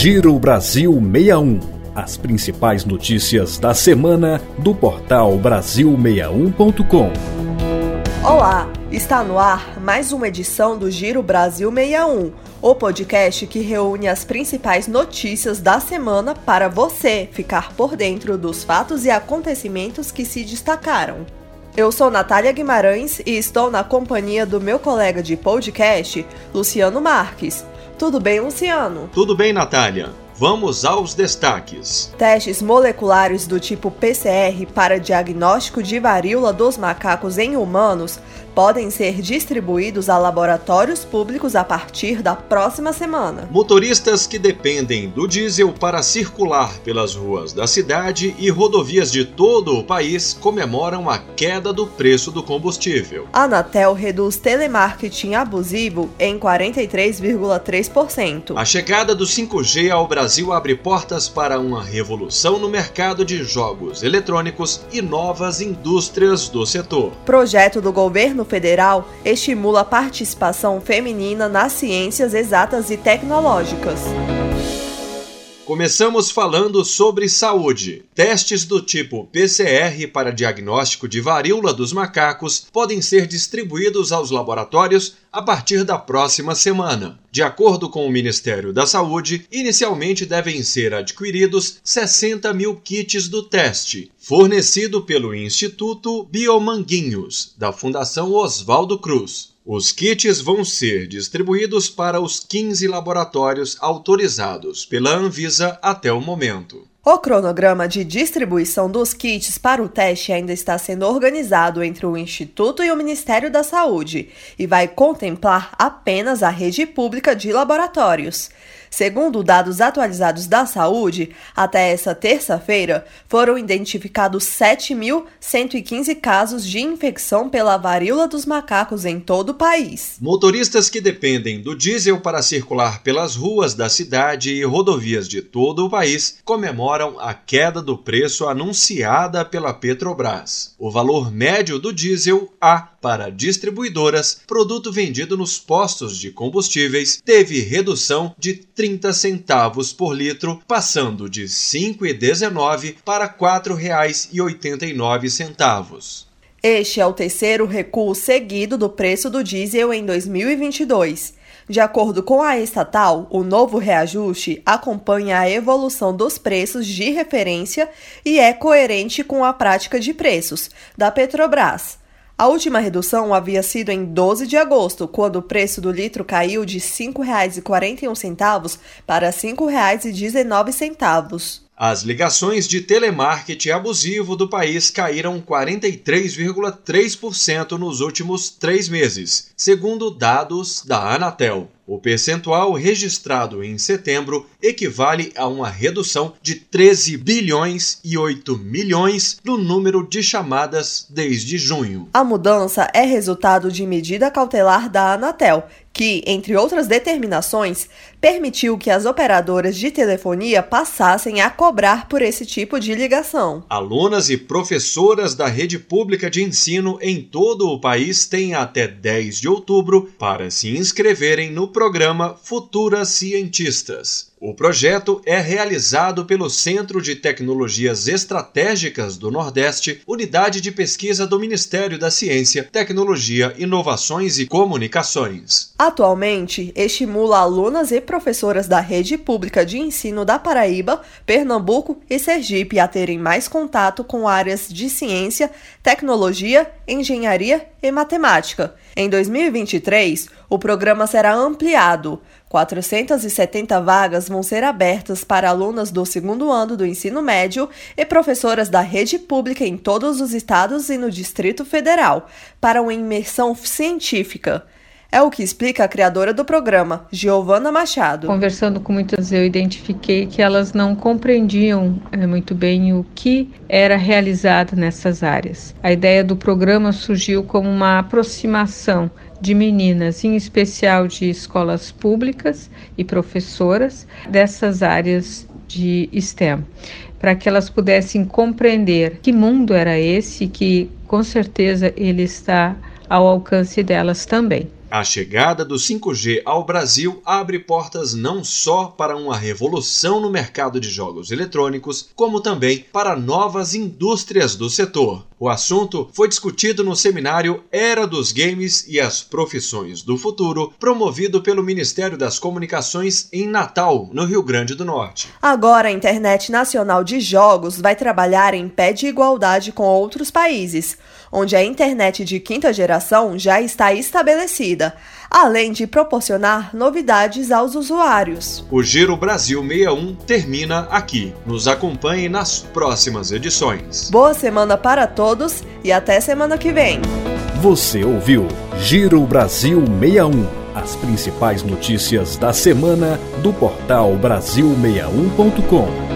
Giro Brasil 61. As principais notícias da semana do portal Brasil61.com. Olá, está no ar mais uma edição do Giro Brasil 61, o podcast que reúne as principais notícias da semana para você ficar por dentro dos fatos e acontecimentos que se destacaram. Eu sou Natália Guimarães e estou na companhia do meu colega de podcast, Luciano Marques. Tudo bem, Luciano? Tudo bem, Natália. Vamos aos destaques. Testes moleculares do tipo PCR para diagnóstico de varíola dos macacos em humanos podem ser distribuídos a laboratórios públicos a partir da próxima semana. Motoristas que dependem do diesel para circular pelas ruas da cidade e rodovias de todo o país comemoram a queda do preço do combustível. A Anatel reduz telemarketing abusivo em 43,3%. A chegada do 5G ao Brasil abre portas para uma revolução no mercado de jogos eletrônicos e novas indústrias do setor. Projeto do governo federal estimula a participação feminina nas ciências exatas e tecnológicas. Começamos falando sobre saúde. Testes do tipo PCR para diagnóstico de varíola dos macacos podem ser distribuídos aos laboratórios a partir da próxima semana. De acordo com o Ministério da Saúde, inicialmente devem ser adquiridos 60 mil kits do teste, fornecido pelo Instituto Biomanguinhos, da Fundação Oswaldo Cruz. Os kits vão ser distribuídos para os 15 laboratórios autorizados pela Anvisa até o momento. O cronograma de distribuição dos kits para o teste ainda está sendo organizado entre o Instituto e o Ministério da Saúde e vai contemplar apenas a rede pública de laboratórios. Segundo dados atualizados da saúde, até essa terça-feira foram identificados 7.115 casos de infecção pela varíola dos macacos em todo o país. Motoristas que dependem do diesel para circular pelas ruas da cidade e rodovias de todo o país comemoram a queda do preço anunciada pela Petrobras. O valor médio do diesel A para distribuidoras, produto vendido nos postos de combustíveis, teve redução de 30 centavos por litro, passando de R$ 5,19 para R$ 4,89. Este é o terceiro recuo seguido do preço do diesel em 2022. De acordo com a estatal, o novo reajuste acompanha a evolução dos preços de referência e é coerente com a prática de preços da Petrobras. A última redução havia sido em 12 de agosto, quando o preço do litro caiu de R$ 5,41 para R$ 5,19. As ligações de telemarketing abusivo do país caíram 43,3% nos últimos três meses, segundo dados da Anatel. O percentual registrado em setembro equivale a uma redução de 13 bilhões e 8 milhões no número de chamadas desde junho. A mudança é resultado de medida cautelar da Anatel, que, entre outras determinações, permitiu que as operadoras de telefonia passassem a cobrar por esse tipo de ligação. Alunas e professoras da rede pública de ensino em todo o país têm até 10 de outubro para se inscreverem no programa Futuras Cientistas. O projeto é realizado pelo Centro de Tecnologias Estratégicas do Nordeste, unidade de pesquisa do Ministério da Ciência, Tecnologia, Inovações e Comunicações. Atualmente, estimula alunas e professoras da rede pública de ensino da Paraíba, Pernambuco e Sergipe a terem mais contato com áreas de ciência, tecnologia, engenharia e matemática. Em 2023, o programa será ampliado. 470 vagas vão ser abertas para alunas do segundo ano do ensino médio e professoras da rede pública em todos os estados e no Distrito Federal, para uma imersão científica. É o que explica a criadora do programa, Giovana Machado. Conversando com muitas, eu identifiquei que elas não compreendiam é, muito bem o que era realizado nessas áreas. A ideia do programa surgiu como uma aproximação de meninas, em especial de escolas públicas e professoras dessas áreas de STEM, para que elas pudessem compreender que mundo era esse que com certeza ele está ao alcance delas também. A chegada do 5G ao Brasil abre portas não só para uma revolução no mercado de jogos eletrônicos, como também para novas indústrias do setor. O assunto foi discutido no seminário Era dos Games e as Profissões do Futuro, promovido pelo Ministério das Comunicações em Natal, no Rio Grande do Norte. Agora, a Internet Nacional de Jogos vai trabalhar em pé de igualdade com outros países, onde a internet de quinta geração já está estabelecida além de proporcionar novidades aos usuários. O Giro Brasil 61 termina aqui. Nos acompanhe nas próximas edições. Boa semana para todos e até semana que vem. Você ouviu Giro Brasil 61. As principais notícias da semana do portal Brasil61.com.